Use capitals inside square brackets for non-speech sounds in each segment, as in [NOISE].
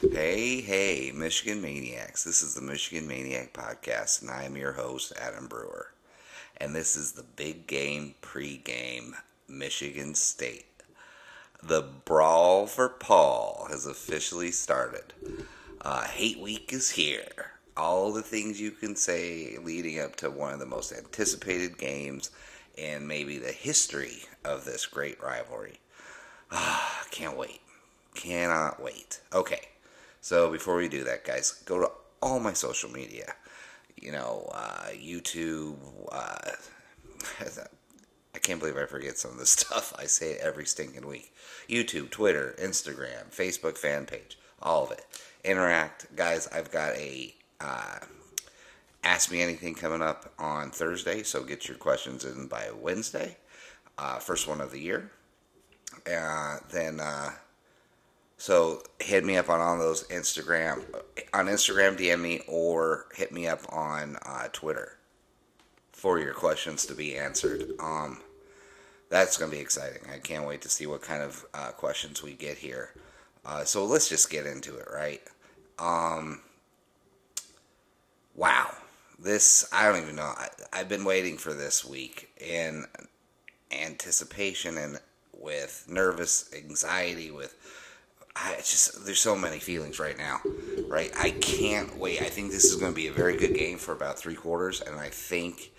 Hey, hey, Michigan Maniacs. This is the Michigan Maniac Podcast, and I am your host, Adam Brewer. And this is the big game pregame, Michigan State. The brawl for Paul has officially started. Uh, hate week is here. All the things you can say leading up to one of the most anticipated games in maybe the history of this great rivalry. Ah, can't wait. Cannot wait. Okay. So before we do that, guys, go to all my social media. You know, uh, YouTube. Uh, [LAUGHS] I can't believe I forget some of this [LAUGHS] stuff. I say it every stinking week. YouTube, Twitter, Instagram, Facebook fan page, all of it. Interact, guys. I've got a uh, ask me anything coming up on Thursday, so get your questions in by Wednesday. Uh, first one of the year. Uh, then uh, so hit me up on all those Instagram, on Instagram, DM me or hit me up on uh, Twitter for your questions to be answered. Um, that's going to be exciting. I can't wait to see what kind of uh, questions we get here. Uh, so let's just get into it, right? Um, wow, this I don't even know. I, I've been waiting for this week in anticipation and with nervous anxiety with I just there's so many feelings right now, right? I can't wait. I think this is going to be a very good game for about three quarters, and I think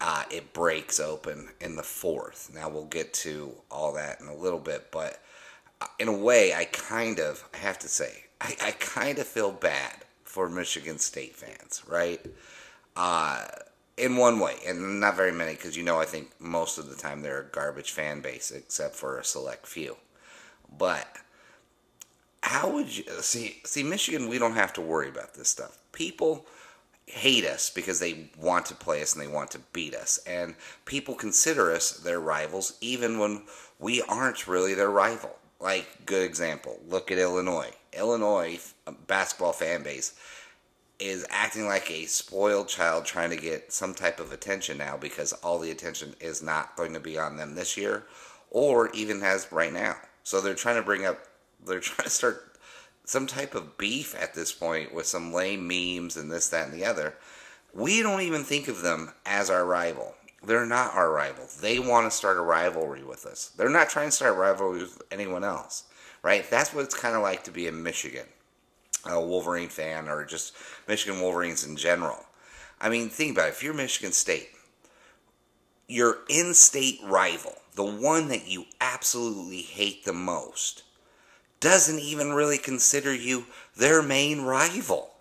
uh, it breaks open in the fourth. Now we'll get to all that in a little bit, but uh, in a way, I kind of I have to say I, I kind of feel bad for Michigan State fans, right? Uh, in one way, and not very many, because you know I think most of the time they're a garbage fan base, except for a select few. But how would you see see Michigan we don't have to worry about this stuff. People hate us because they want to play us and they want to beat us and people consider us their rivals even when we aren't really their rival. Like good example, look at Illinois. Illinois basketball fan base is acting like a spoiled child trying to get some type of attention now because all the attention is not going to be on them this year or even as right now. So they're trying to bring up they're trying to start some type of beef at this point with some lame memes and this, that, and the other. We don't even think of them as our rival. They're not our rival. They want to start a rivalry with us. They're not trying to start a rivalry with anyone else, right? That's what it's kind of like to be in Michigan, a Wolverine fan, or just Michigan Wolverines in general. I mean, think about it. If you're Michigan State, your in state rival, the one that you absolutely hate the most, doesn't even really consider you their main rival.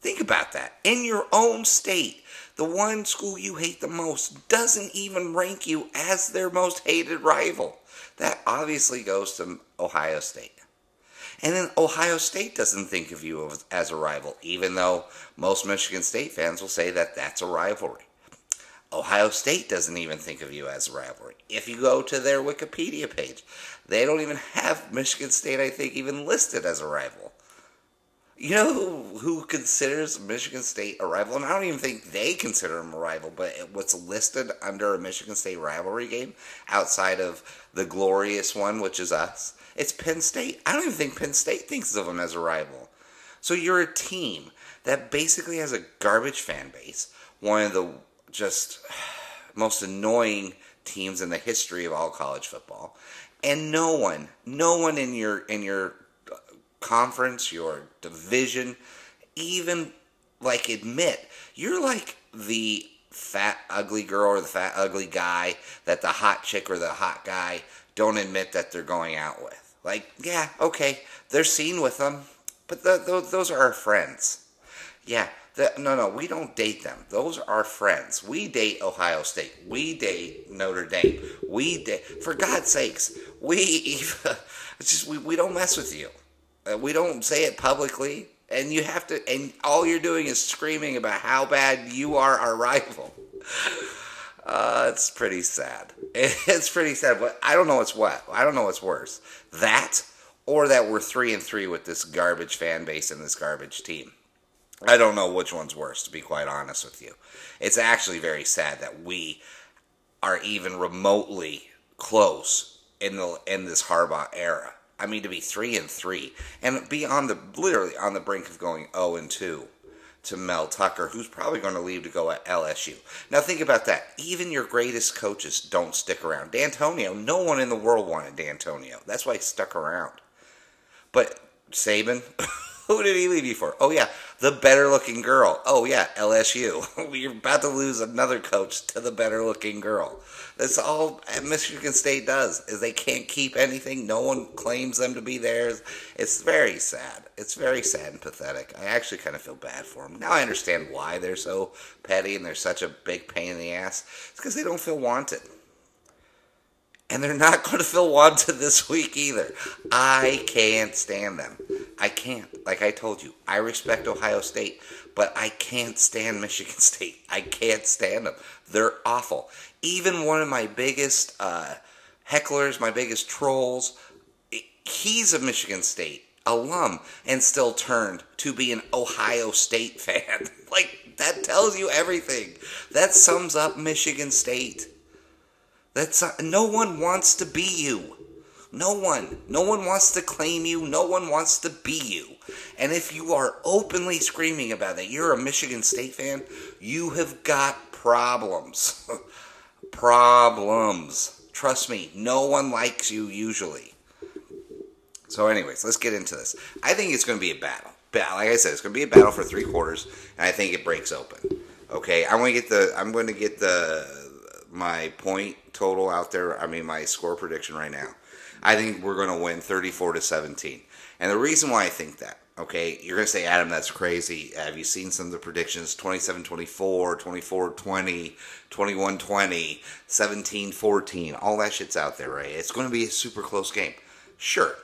Think about that. In your own state, the one school you hate the most doesn't even rank you as their most hated rival. That obviously goes to Ohio State. And then Ohio State doesn't think of you as a rival, even though most Michigan State fans will say that that's a rivalry. Ohio State doesn't even think of you as a rivalry. If you go to their Wikipedia page, they don't even have Michigan State, I think, even listed as a rival. You know who, who considers Michigan State a rival? And I don't even think they consider them a rival, but what's listed under a Michigan State rivalry game outside of the glorious one, which is us, it's Penn State. I don't even think Penn State thinks of them as a rival. So you're a team that basically has a garbage fan base, one of the just most annoying teams in the history of all college football. And no one, no one in your in your conference, your division, even like admit you're like the fat ugly girl or the fat ugly guy that the hot chick or the hot guy don't admit that they're going out with. Like, yeah, okay, they're seen with them, but the, the, those are our friends. Yeah, that, no, no, we don't date them. Those are friends. We date Ohio State. We date Notre Dame. We date, for God's sakes, we [LAUGHS] it's just we, we don't mess with you. Uh, we don't say it publicly, and you have to. And all you're doing is screaming about how bad you are our rival. [LAUGHS] Uh, it's pretty sad. [LAUGHS] It's pretty sad, but I don't know what's what. I don't know what's worse. That or that we're three and three with this garbage fan base and this garbage team. I don't know which one's worse, to be quite honest with you. It's actually very sad that we are even remotely close in the in this Harbaugh era. I mean, to be three and three and be on the literally on the brink of going zero and two to Mel Tucker, who's probably going to leave to go at LSU. Now think about that. Even your greatest coaches don't stick around. Dantonio, no one in the world wanted Dantonio. That's why he stuck around. But Saban. [LAUGHS] Who did he leave you for? Oh yeah, the better looking girl. Oh yeah, LSU. [LAUGHS] You're about to lose another coach to the better looking girl. That's all Michigan State does. Is they can't keep anything. No one claims them to be theirs. It's very sad. It's very sad and pathetic. I actually kind of feel bad for them. Now I understand why they're so petty and they're such a big pain in the ass. It's because they don't feel wanted and they're not going to feel wanted [LAUGHS] this week either. I can't stand them. I can't. Like I told you, I respect Ohio State, but I can't stand [LAUGHS] Michigan State. I can't stand them. They're awful. Even one of my biggest uh, hecklers, my biggest trolls, he's a Michigan State alum and still turned to be an Ohio State [LAUGHS] fan. [LAUGHS] like, that tells you everything. That sums up Michigan State. That's uh, no one wants to be you. No one. No one wants to claim you. No one wants to be you. And if you are openly screaming about that, you're a Michigan State fan, you have got problems. [LAUGHS] problems. Trust me, no one likes you usually. So, anyways, let's get into this. I think it's going to be a battle. But Like I said, it's going to be a battle for three quarters, and I think it breaks open. Okay, I'm going to get the. I'm going to get the my point total out there. I mean, my score prediction right now. I think we're going to win 34 to 17. And the reason why I think that, okay, you're going to say, Adam, that's crazy. Have you seen some of the predictions? 27 24, 24 20, 21 20, 17 14. All that shit's out there, right? It's going to be a super close game. Sure.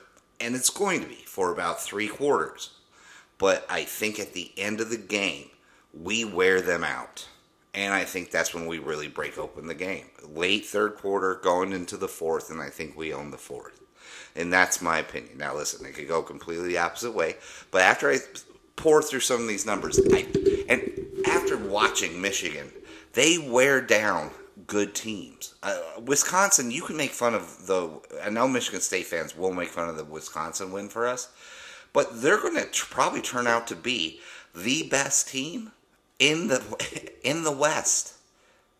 And it's going to be for about three quarters. But I think at the end of the game, we wear them out. And I think that's when we really break open the game. Late third quarter, going into the fourth, and I think we own the fourth. And that's my opinion. Now, listen, it could go completely the opposite way. But after I pour through some of these numbers, I, and after watching Michigan, they wear down good teams. Uh, Wisconsin, you can make fun of the. I know Michigan State fans will make fun of the Wisconsin win for us, but they're going to tr- probably turn out to be the best team in the [LAUGHS] in the West.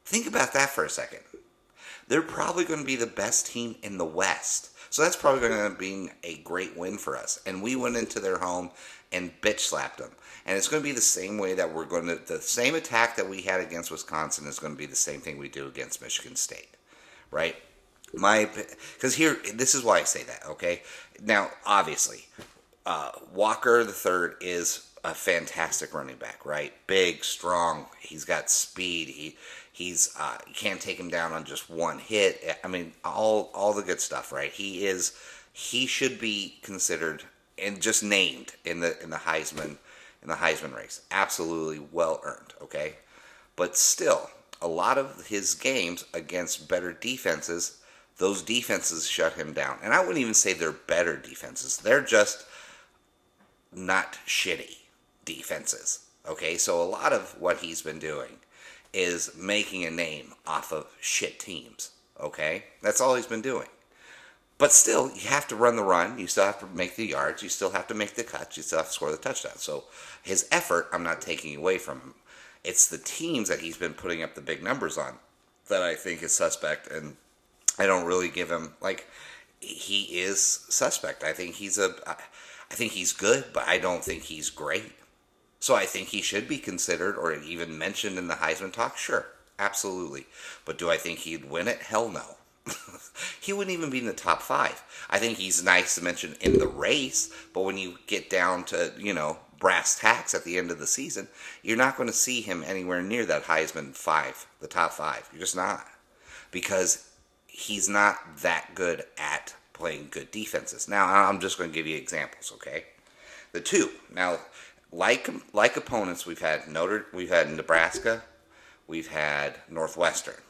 Think about that for a second. They're probably going to be the best team in the West. So that's probably going to be a great win for us. And we went into their home and bitch slapped them. And it's going to be the same way that we're going to the same attack that we had against Wisconsin is going to be the same thing we do against Michigan State. Right? My cuz here this is why I say that, okay? Now, obviously, uh, Walker the third is a fantastic running back, right? Big, strong. He's got speed. He he's uh, you can't take him down on just one hit. I mean, all all the good stuff, right? He is he should be considered and just named in the in the Heisman in the Heisman race. Absolutely well earned, okay? But still, a lot of his games against better defenses, those defenses shut him down. And I wouldn't even say they're better defenses. They're just not shitty defenses. Okay, so a lot of what he's been doing is making a name off of shit teams. Okay, that's all he's been doing. But still, you have to run the run. You still have to make the yards. You still have to make the cuts. You still have to score the touchdown. So his effort, I'm not taking away from him. It's the teams that he's been putting up the big numbers on that I think is suspect, and I don't really give him like he is suspect. I think he's a, I think he's good, but I don't think he's great. So I think he should be considered or even mentioned in the Heisman talk. Sure, absolutely. But do I think he'd win it? Hell no. [LAUGHS] he wouldn't even be in the top five. I think he's nice to mention in the race, but when you get down to, you know, brass tacks at the end of the season, you're not going to see him anywhere near that Heisman five, the top five. You're just not. Because he's not that good at playing good defenses. Now, I'm just going to give you examples, okay? The two. Now, like like opponents, we've had Notre, we've had Nebraska, we've had Northwestern,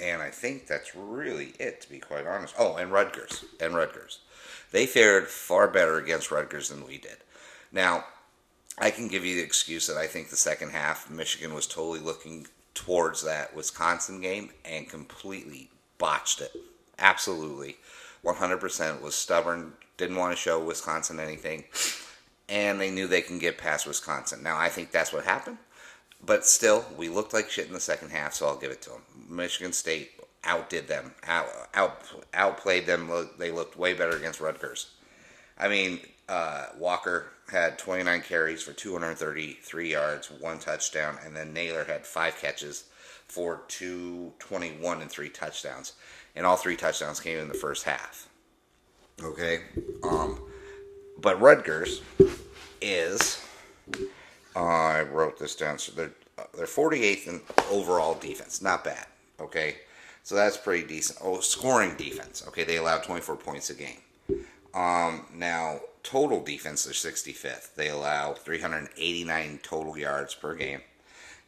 and I think that's really it. To be quite honest. Oh, and Rutgers and Rutgers, they fared far better against Rutgers than we did. Now, I can give you the excuse that I think the second half Michigan was totally looking towards that Wisconsin game and completely botched it. Absolutely 100% was stubborn, didn't want to show Wisconsin anything, and they knew they can get past Wisconsin. Now, I think that's what happened, but still, we looked like shit in the second half, so I'll give it to them. Michigan State outdid them, out, out outplayed them. They looked way better against Rutgers. I mean, uh, Walker had 29 carries for 233 yards, one touchdown, and then Nailor had five catches for 221 and three touchdowns. And all three touchdowns came in the first half. Okay? Um, but Rutgers is, uh, I wrote this down, so they're, uh, they're 48th in overall defense. Not bad. Okay? So that's pretty decent. Oh, scoring defense. Okay, they allow 24 points a game. Um, now, total defense, they're 65th. They allow 389 total yards per game.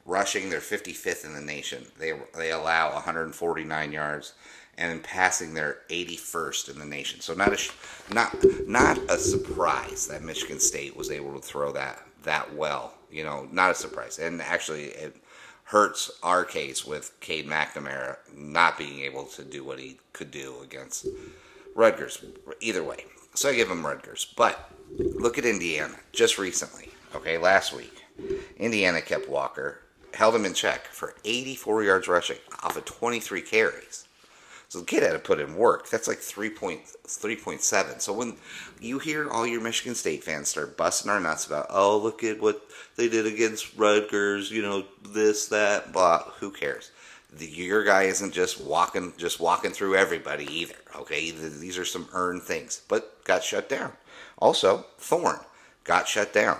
Rushing, they're 55th in the nation. They they allow 149 yards, and in passing, they're 81st in the nation. So not a not not a surprise that Michigan State was able to throw that that well. You know, not a surprise. And actually, it hurts our case with Cade McNamara not being able to do what he could do against Rutgers. Either way, so I give him Rutgers. But look at Indiana just recently. Okay, last week, Indiana kept Walker, held him in check for 84 yards rushing off of 23 carries. So the kid had to put in work. That's like 3.3.7. So when you hear all your Michigan State fans start busting our nuts about, oh, look at what they did against Rutgers, you know, this, that, blah, who cares? The, your guy isn't just walking just walking through everybody either. Okay, these are some earned things, but got shut down. Also, Thorne got shut down.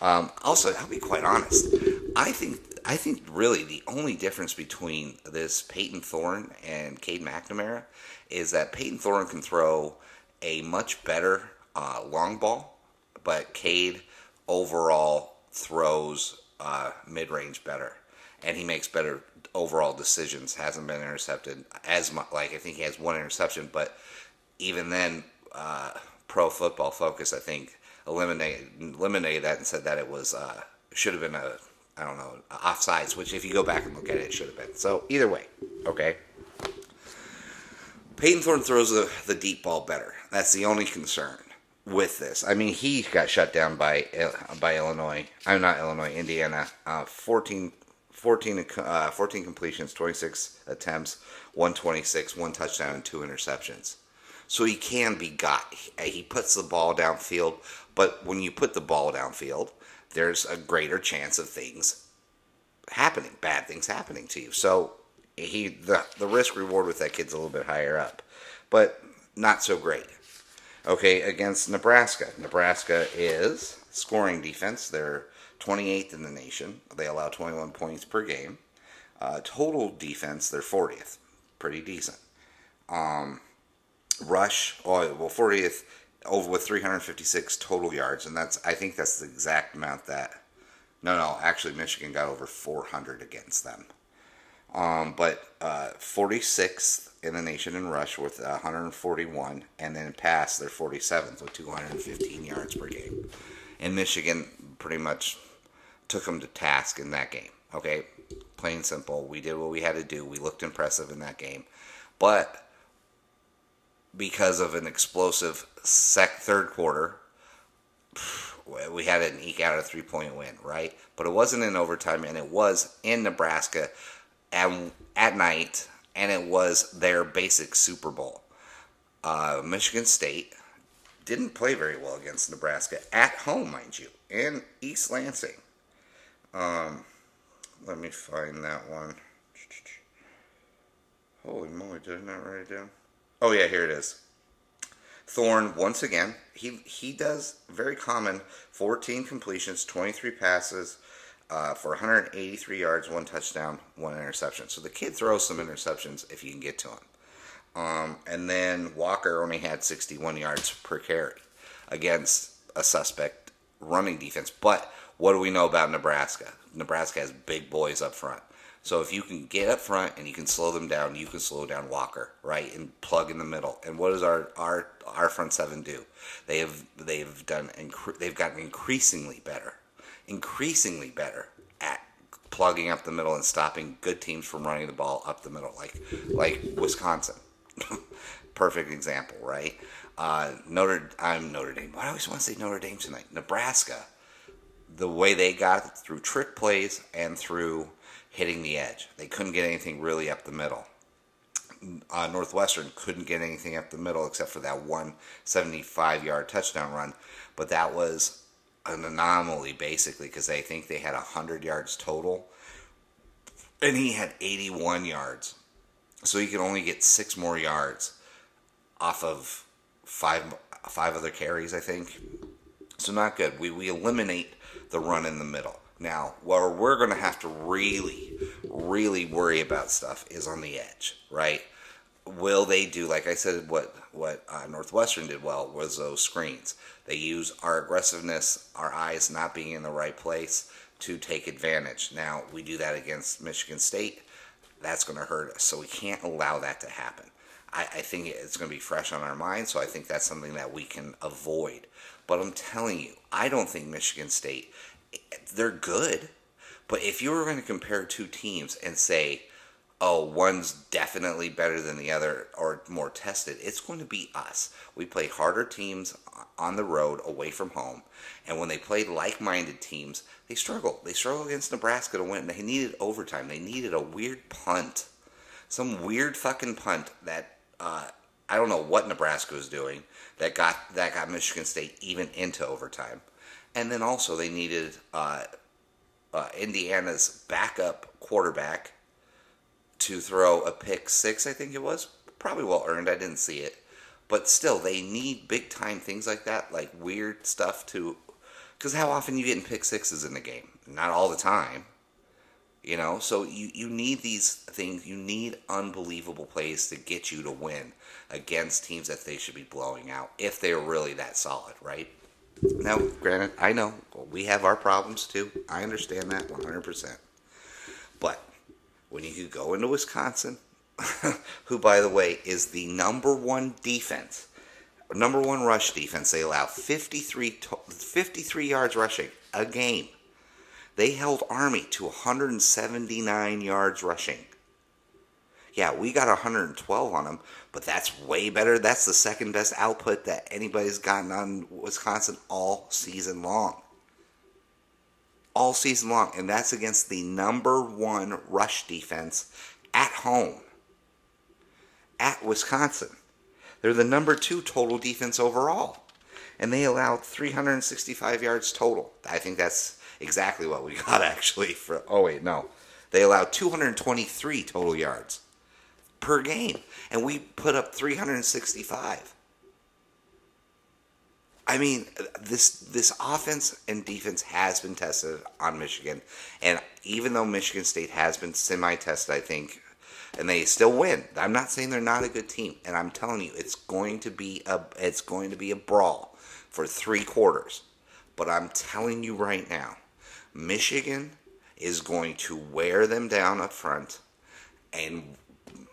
Um, also, I'll be quite honest. I think I think really the only difference between this Payton Thorne and Cade McNamara is that Payton Thorne can throw a much better uh, long ball, but Cade overall throws uh, mid range better, and he makes better overall decisions. Hasn't been intercepted as much. Like I think he has one interception, but even then, uh, Pro Football Focus I think eliminated eliminated that and said that it was uh, should have been a I don't know offsides. Which if you go back and look at it, it should have been. So either way, okay. Payton Thorne throws the, the deep ball better. That's the only concern with this. I mean, he got shut down by by Illinois. I'm not Illinois, Indiana. Uh, 14 14, uh, 14 completions, 26 attempts, 126, one touchdown, and two interceptions. So he can be got. He puts the ball downfield, but when you put the ball downfield, there's a greater chance of things happening, bad things happening to you. So he the the risk reward with that kid's a little bit higher up, but not so great. Okay, against Nebraska. Nebraska is scoring defense. They're 28th in the nation. They allow 21 points per game. Uh, total defense, they're 40th. Pretty decent. Um, rush, oh, well, 40th over with 356 total yards, and that's I think that's the exact amount that. No, no, actually, Michigan got over 400 against them. Um, but uh, 46th in the nation in rush with 141, and then pass they're 47th with 215 yards per game. And Michigan pretty much took them to task in that game. Okay, plain simple. We did what we had to do. We looked impressive in that game, but because of an explosive sec third quarter, we had an eke out a three point win, right? But it wasn't in overtime, and it was in Nebraska at, at night, and it was their basic Super Bowl. Uh, Michigan State didn't play very well against Nebraska at home, mind you, in East Lansing. Um, let me find that one. Holy moly, did I not write it down? Oh yeah, here it is. Thorne once again. He he does very common 14 completions, 23 passes uh, for 183 yards, one touchdown, one interception. So the kid throws some interceptions if you can get to him. Um, and then Walker only had 61 yards per carry against a suspect running defense. But what do we know about Nebraska? Nebraska has big boys up front. So if you can get up front and you can slow them down, you can slow down Walker, right, and plug in the middle. And what does our our our front seven do? They have they've done they've gotten increasingly better, increasingly better at plugging up the middle and stopping good teams from running the ball up the middle, like like Wisconsin. [LAUGHS] perfect example, right? Uh, Notre, I'm Notre Dame. I always want to say Notre Dame tonight. Nebraska, the way they got through trick plays and through hitting the edge, they couldn't get anything really up the middle. Uh, Northwestern couldn't get anything up the middle except for that one 75 yard touchdown run, but that was an anomaly basically because they think they had 100 yards total and he had 81 yards. So he could only get six more yards off of five five other carries i think. So not good. We, we eliminate the run in the middle now where we're going to have to really really worry about stuff is on the edge right will they do like i said what what uh, northwestern did well was those screens they use our aggressiveness, our eyes not being in the right place to take advantage. Now, we do that against Michigan State. That's going to hurt us. So we can't allow that to happen. I, I think it's going to be fresh on our mind. So I think that's something that we can avoid. But I'm telling you, I don't think Michigan State, they're good. But if you were going to compare two teams and say, oh, one's definitely better than the other or more tested, it's going to be us. We play harder teams on the road away from home. And when they played like minded teams, they struggled. They struggled against Nebraska to win. They needed overtime. They needed a weird punt. Some weird fucking punt that uh, I don't know what Nebraska was doing that got that got Michigan State even into overtime. And then also they needed uh, uh, Indiana's backup quarterback to throw a pick six, I think it was. Probably well earned. I didn't see it. But still, they need big time things like that, like weird stuff to. Because how often you getting pick sixes in the game? Not all the time. You know, so you, you need these things. You need unbelievable plays to get you to win against teams that they should be blowing out if they're really that solid, right? Now, granted, I know we have our problems too. I understand that 100%. But when you go into Wisconsin [LAUGHS] who, by the way, is the number one defense, number one rush defense. They allow 53, 53 yards rushing a game. They held Army to 179 yards rushing. Yeah, we got 112 on them, but that's way better. That's the second best output that anybody's gotten on Wisconsin all season long. All season long. And that's against the number one rush defense at home at Wisconsin. They're the number two total defense overall. And they allowed 365 yards total. I think that's exactly what we [LAUGHS] got actually for oh wait, no. They allowed 223 total yards per game. And we put up 365. I mean, this this offense and defense has been tested on Michigan, and even though Michigan State has been semi-tested, I think and they still win. I'm not saying they're not a good team, and I'm telling you, it's going to be a it's going to be a brawl for three quarters. But I'm telling you right now, Michigan is going to wear them down up front, and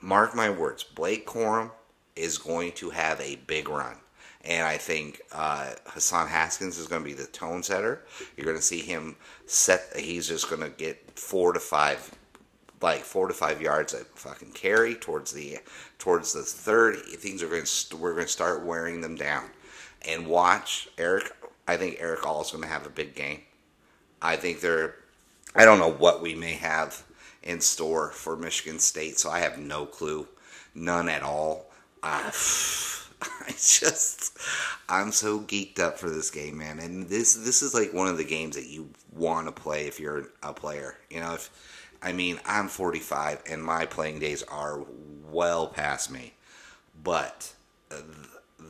mark my words, Blake Corum is going to have a big run. And I think uh, Hassan Haskins is going to be the tone setter. You're going to see him set. He's just going to get four to five like four to five yards a fucking carry towards the towards the third. Things are going to we're going to start wearing them down, and watch Erick. I think Erick All is going to have a big game. I think they're. I don't know what we may have in store for Michigan State, so I have no clue, none at all. Uh, [LAUGHS] I just, I'm so geeked up for this game, man. And this, this is like one of the games that you want to play if you're a player. You know, if I mean, I'm 45 and my playing days are well past me, but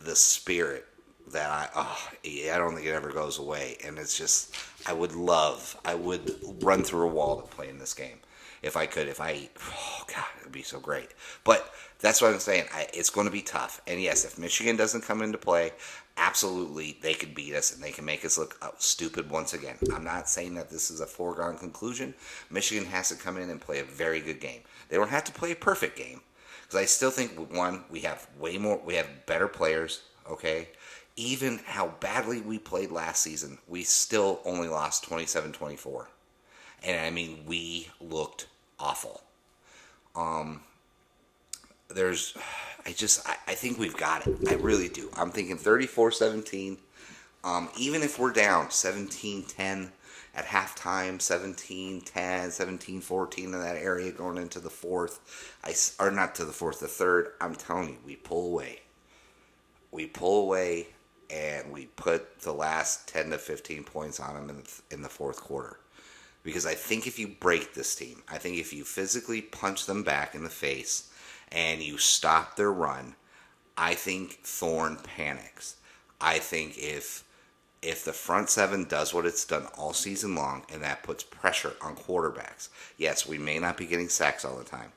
the spirit that I oh I don't think it ever goes away, and it's just I would love I would run through a wall to play in this game if I could if I oh god it'd be so great, but that's what I'm saying. I, it's going to be tough, and yes, if Michigan doesn't come into play, absolutely they could beat us and they can make us look uh, stupid once again. I'm not saying that this is a foregone conclusion. Michigan has to come in and play a very good game. They don't have to play a perfect game because I still think one we have way more we have better players, okay? Even how badly we played last season, we still only lost 27-24. And I mean, we looked awful. Um there's I just, I, I think we've got it. I really do. I'm thinking 34 17. Um, even if we're down 17 10 at halftime, 17 10, 17 14 in that area going into the fourth, I, or not to the fourth, the third, I'm telling you, we pull away. We pull away and we put the last 10 to 15 points on them in the, in the fourth quarter. Because I think if you break this team, I think if you physically punch them back in the face and you stop their run, I think Thorne panics. I think if if the front seven does what it's done all season long and that puts pressure on quarterbacks, yes, we may not be getting sacks all the time,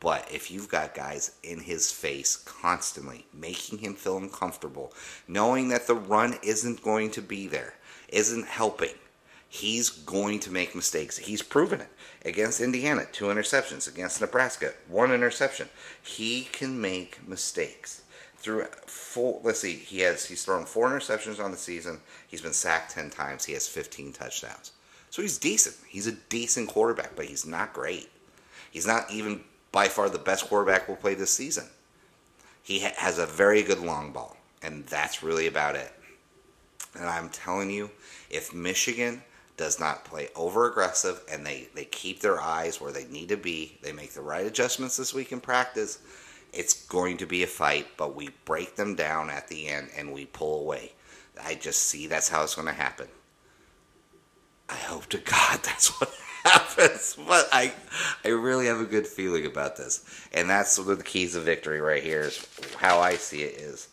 but if you've got guys in his face constantly, making him feel uncomfortable, knowing that the run isn't going to be there, isn't helping, he's going to make mistakes. He's proven it against Indiana, two interceptions. Against Nebraska, one interception. He can make mistakes. Through let's see, he has he's thrown four interceptions on the season. He's been sacked ten times. He has 15 touchdowns. So he's decent. He's a decent quarterback, but he's not great. He's not even by far the best quarterback we'll play this season. He ha- has a very good long ball, and that's really about it. And I'm telling you, if Michigan does not play over aggressive and they, they keep their eyes where they need to be, they make the right adjustments this week in practice, it's going to be a fight, but we break them down at the end and we pull away. I just see that's how it's going to happen. I hope to God [LAUGHS] that's what happens, but I I really have a good feeling about this, and that's one of the keys of victory right here. Is how I see it is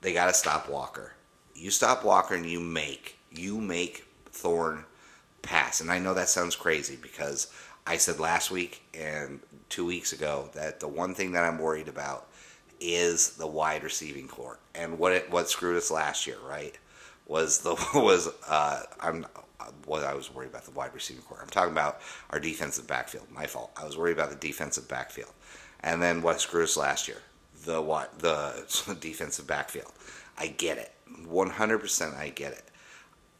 they got to stop Walker. You stop Walker and you make you make Thorne pass. And I know that sounds crazy because I said last week and two weeks ago that the one thing that I'm worried about is the wide receiving core. And what it what screwed us last year, right? Was the [LAUGHS] was uh, I'm what I was worried about the wide receiving core. I'm talking about our defensive backfield. My fault. I was worried about the defensive backfield. And then what screwed us last year? The what the [LAUGHS] defensive backfield. I get it. 100% I get it.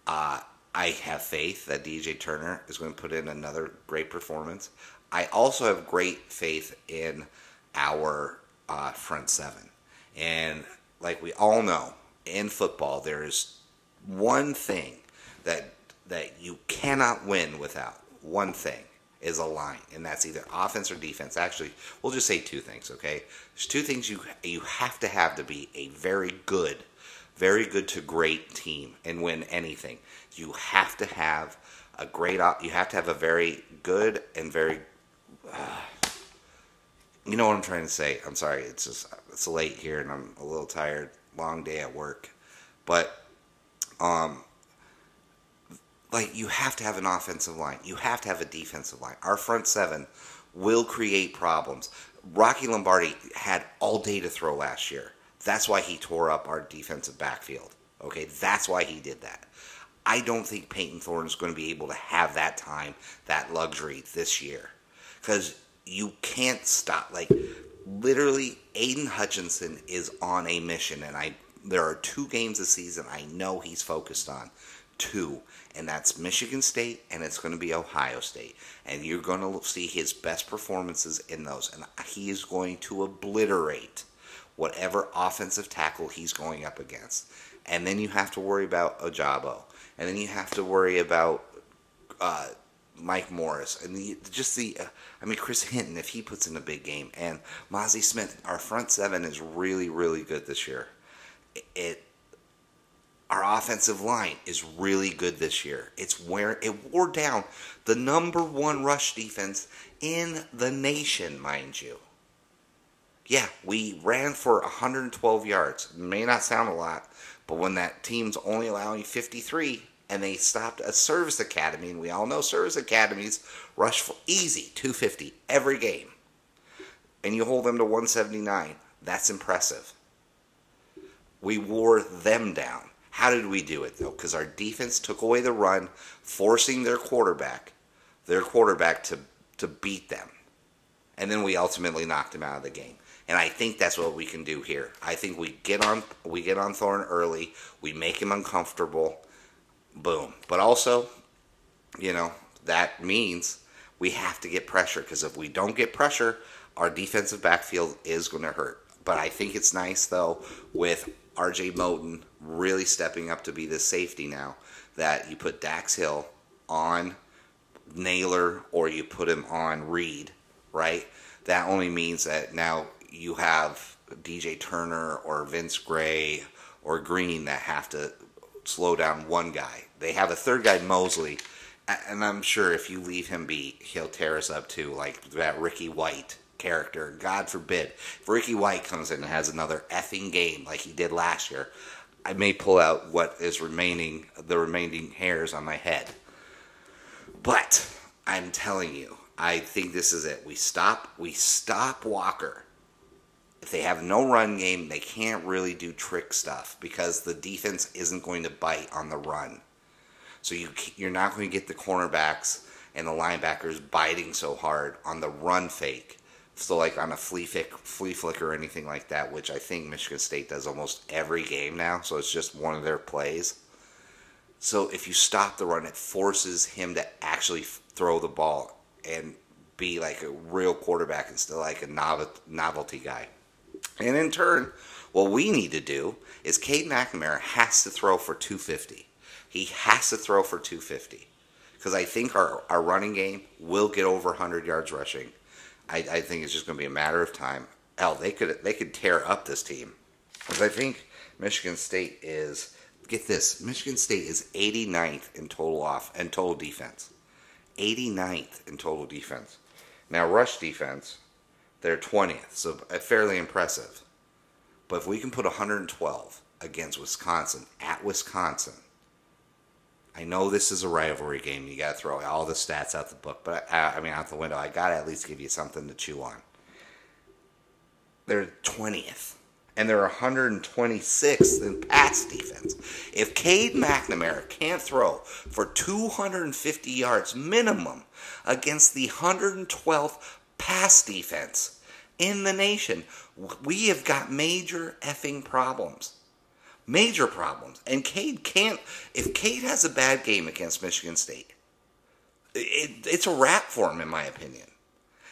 Uh, I have faith that DJ Turner is going to put in another great performance. I also have great faith in our uh, front seven. And like we all know, in football, there is one thing that that you cannot win without. One thing is a line, and that's either offense or defense. Actually, we'll just say two things. Okay, there's two things you you have to have to be a very good, very good to great team and win anything you have to have a great you have to have a very good and very uh, you know what I'm trying to say. I'm sorry. It's just it's late here and I'm a little tired. Long day at work. But um like you have to have an offensive line. You have to have a defensive line. Our front seven will create problems. Rocky Lombardi had all day to throw last year. That's why he tore up our defensive backfield. Okay, that's why he did that. I don't think Payton Thorne is going to be able to have that time, that luxury this year. Because you can't stop. Like, literally, Aidan Hutchinson is on a mission, and I there are two games this season I know he's focused on. Two, and that's Michigan State, and it's going to be Ohio State. And you're going to see his best performances in those, and he is going to obliterate whatever offensive tackle he's going up against. And then you have to worry about Ojabo and then you have to worry about uh, Mike Morris and the, just the. Uh, I mean, Chris Hinton if he puts in a big game, and Mazi Smith. Our front seven is really, really good this year. It, it our offensive line is really good this year. It's where it wore down the number one rush defense in the nation, mind you. Yeah, we ran for 112 yards. It may not sound a lot, but when that team's only allowing 53, and they stopped a service academy, and we all know service academies rush for easy 250 every game, and you hold them to 179. That's impressive. We wore them down. How did we do it though? Because our defense took away the run, forcing their quarterback, their quarterback to to beat them, and then we ultimately knocked them out of the game. And I think that's what we can do here. I think we get on we get on Thorne early, we make him uncomfortable, boom. But also, you know, that means we have to get pressure because if we don't get pressure, our defensive backfield is going to hurt. But I think it's nice though with RJ Moten really stepping up to be the safety now that you put Dax Hill on Nailor or you put him on Reed, right? That only means that now you have DJ Turner or Vince Gray or Green that have to slow down one guy. They have a third guy, Mosley, and I'm sure if you leave him be, he'll tear us up too, like that Ricky White character. God forbid. If Ricky White comes in and has another effing game like he did last year, I may pull out what is remaining, the remaining hairs on my head. But I'm telling you, I think this is it. We stop, we stop Walker. If they have no run game, they can't really do trick stuff because the defense isn't going to bite on the run. So you you're not going to get the cornerbacks and the linebackers biting so hard on the run fake. So like on a flea flick, flea flicker or anything like that, which I think Michigan State does almost every game now. So it's just one of their plays. So if you stop the run, it forces him to actually throw the ball and be like a real quarterback instead of like a novelty guy. And in turn, what we need to do is Cade McNamara has to throw for 250. He has to throw for 250 because I think our, our running game will get over 100 yards rushing. I, I think it's just going to be a matter of time. Hell, they could they could tear up this team because I think Michigan State is get this Michigan State is 89th in total off and total defense. 89th in total defense. Now rush defense, they're 20th, so uh, fairly impressive. But if we can put 112 against Wisconsin at Wisconsin, I know this is a rivalry game. You got to throw all the stats out the book, but I, I mean out the window. I got to at least give you something to chew on. They're 20th, and they're 126th in pass defense. If Cade McNamara can't throw for 250 yards minimum against the 112th pass defense in the nation, we have got major effing problems. Major problems. And Cade can't, if Cade has a bad game against Michigan State, it, it's a wrap for him, in my opinion.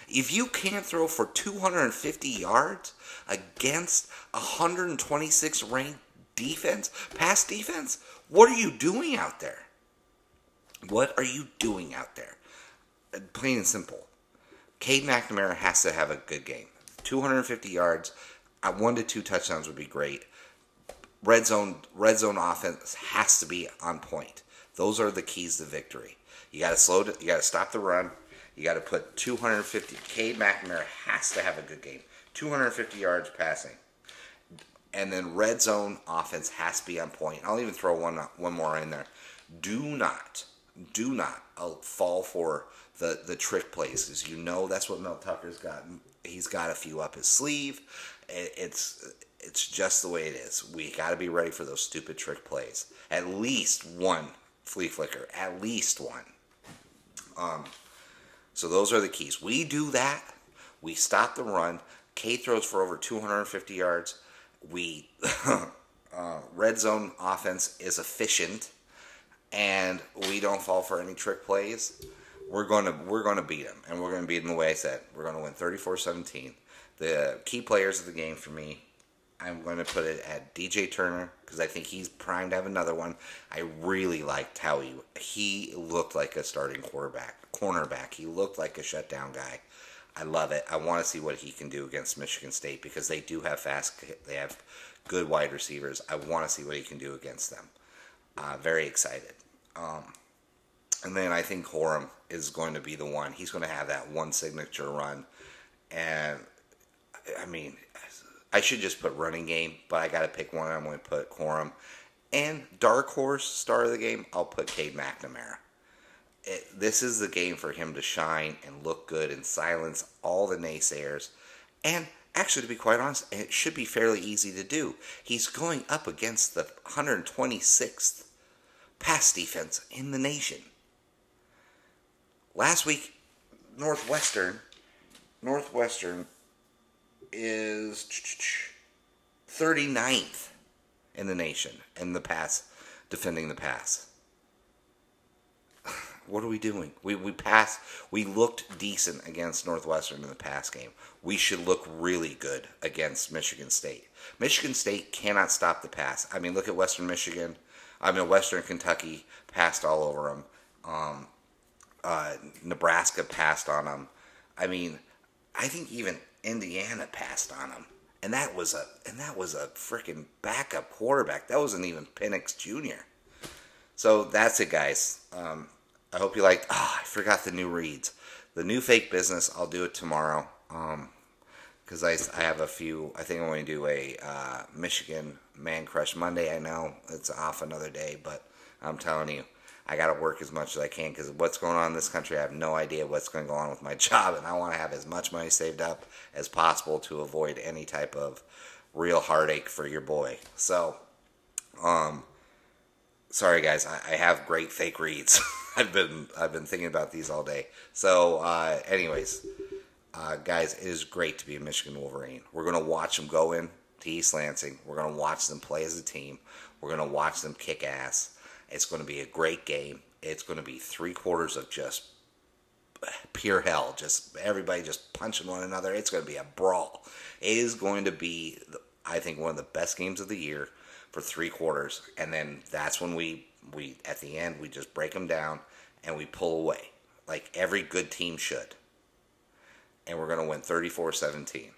If you can't throw for 250 yards against 126 ranked defense, pass defense, what are you doing out there? What are you doing out there? Plain and simple. Cade McNamara has to have a good game. 250 yards, uh, one to two touchdowns would be great red zone red zone offense has to be on point. Those are the keys to victory. You got to slow. You got to stop the run. You got to put 250. Cade McNamara has to have a good game. 250 yards passing, and then red zone offense has to be on point. I'll even throw one one more in there. Do not, do not uh, fall for the the trick plays because you know that's what Mel Tucker's got. He's got a few up his sleeve. It's it's just the way it is. We got to be ready for those stupid trick plays. At least one flea flicker. At least one. Um, so those are the keys. We do that. We stop the run. K throws for over 250 yards. We [LAUGHS] uh, red zone offense is efficient, and we don't fall for any trick plays. We're gonna we're gonna beat them, and we're gonna beat them the way I said. We're gonna win 34-17. The key players of the game for me I'm going to put it at DJ Turner because I think he's primed to have another one. I really liked how he he looked like a starting quarterback, cornerback. He looked like a shutdown guy. I love it. I want to see what he can do against Michigan State because they do have fast. They have good wide receivers. I want to see what he can do against them. Uh, very excited. Um, and then I think Corum is going to be the one. He's going to have that one signature run, and I mean I should just put running game, but I got to pick one. I'm going to put Corum. And dark horse star of the game, I'll put Cade McNamara. It, this is the game for him to shine and look good and silence all the naysayers. And actually, to be quite honest, it should be fairly easy to do. He's going up against the 126th pass defense in the nation. Last week, Northwestern, Northwestern is 39th in the nation in the pass, defending the pass. [SIGHS] What are we doing? We we passed. We looked decent against Northwestern in the pass game. We should look really good against Michigan State. Michigan State cannot stop the pass. I mean, look at Western Michigan. I mean, Western Kentucky passed all over them. Um, uh, Nebraska passed on them. I mean, I think even Indiana passed on them, and that was a and that was a freaking backup quarterback. That wasn't even Penix Jr. So that's it, guys. Um, I hope you liked. Oh, I forgot the new reads. The new fake business. I'll do it tomorrow. Um, because I, I have a few. I think I'm going to do a uh, Michigan Man Crush Monday. I know it's off another day, but I'm telling you, I got to work as much as I can because what's going on in this country, I have no idea what's going to go on with my [LAUGHS] job, and I want to have as much money saved up as possible to avoid any type of real heartache for your boy. So, um, sorry guys, I, I have great fake reads. [LAUGHS] I've been I've been thinking about these all day. So, uh, anyways, uh, guys, it is great to be a Michigan Wolverine. We're gonna watch them go in to East Lansing. We're gonna watch them play as a team. We're gonna watch them kick ass. It's going to be a great game. It's going to be three quarters of just pure hell, just everybody just punching one another. It's going to be a brawl. It is going to be, I think, one of the best games of the year for three quarters, and then that's when we we at the end we just break them down and we pull away like every good team should, and we're going to win 34-17.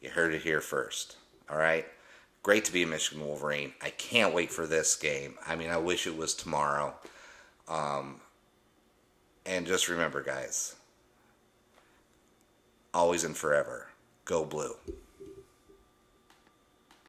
You heard it here first. All right. Great to be a Michigan Wolverine. I can't wait for this game. I mean, I wish it was tomorrow. Um, and just remember, guys, always and forever, go blue.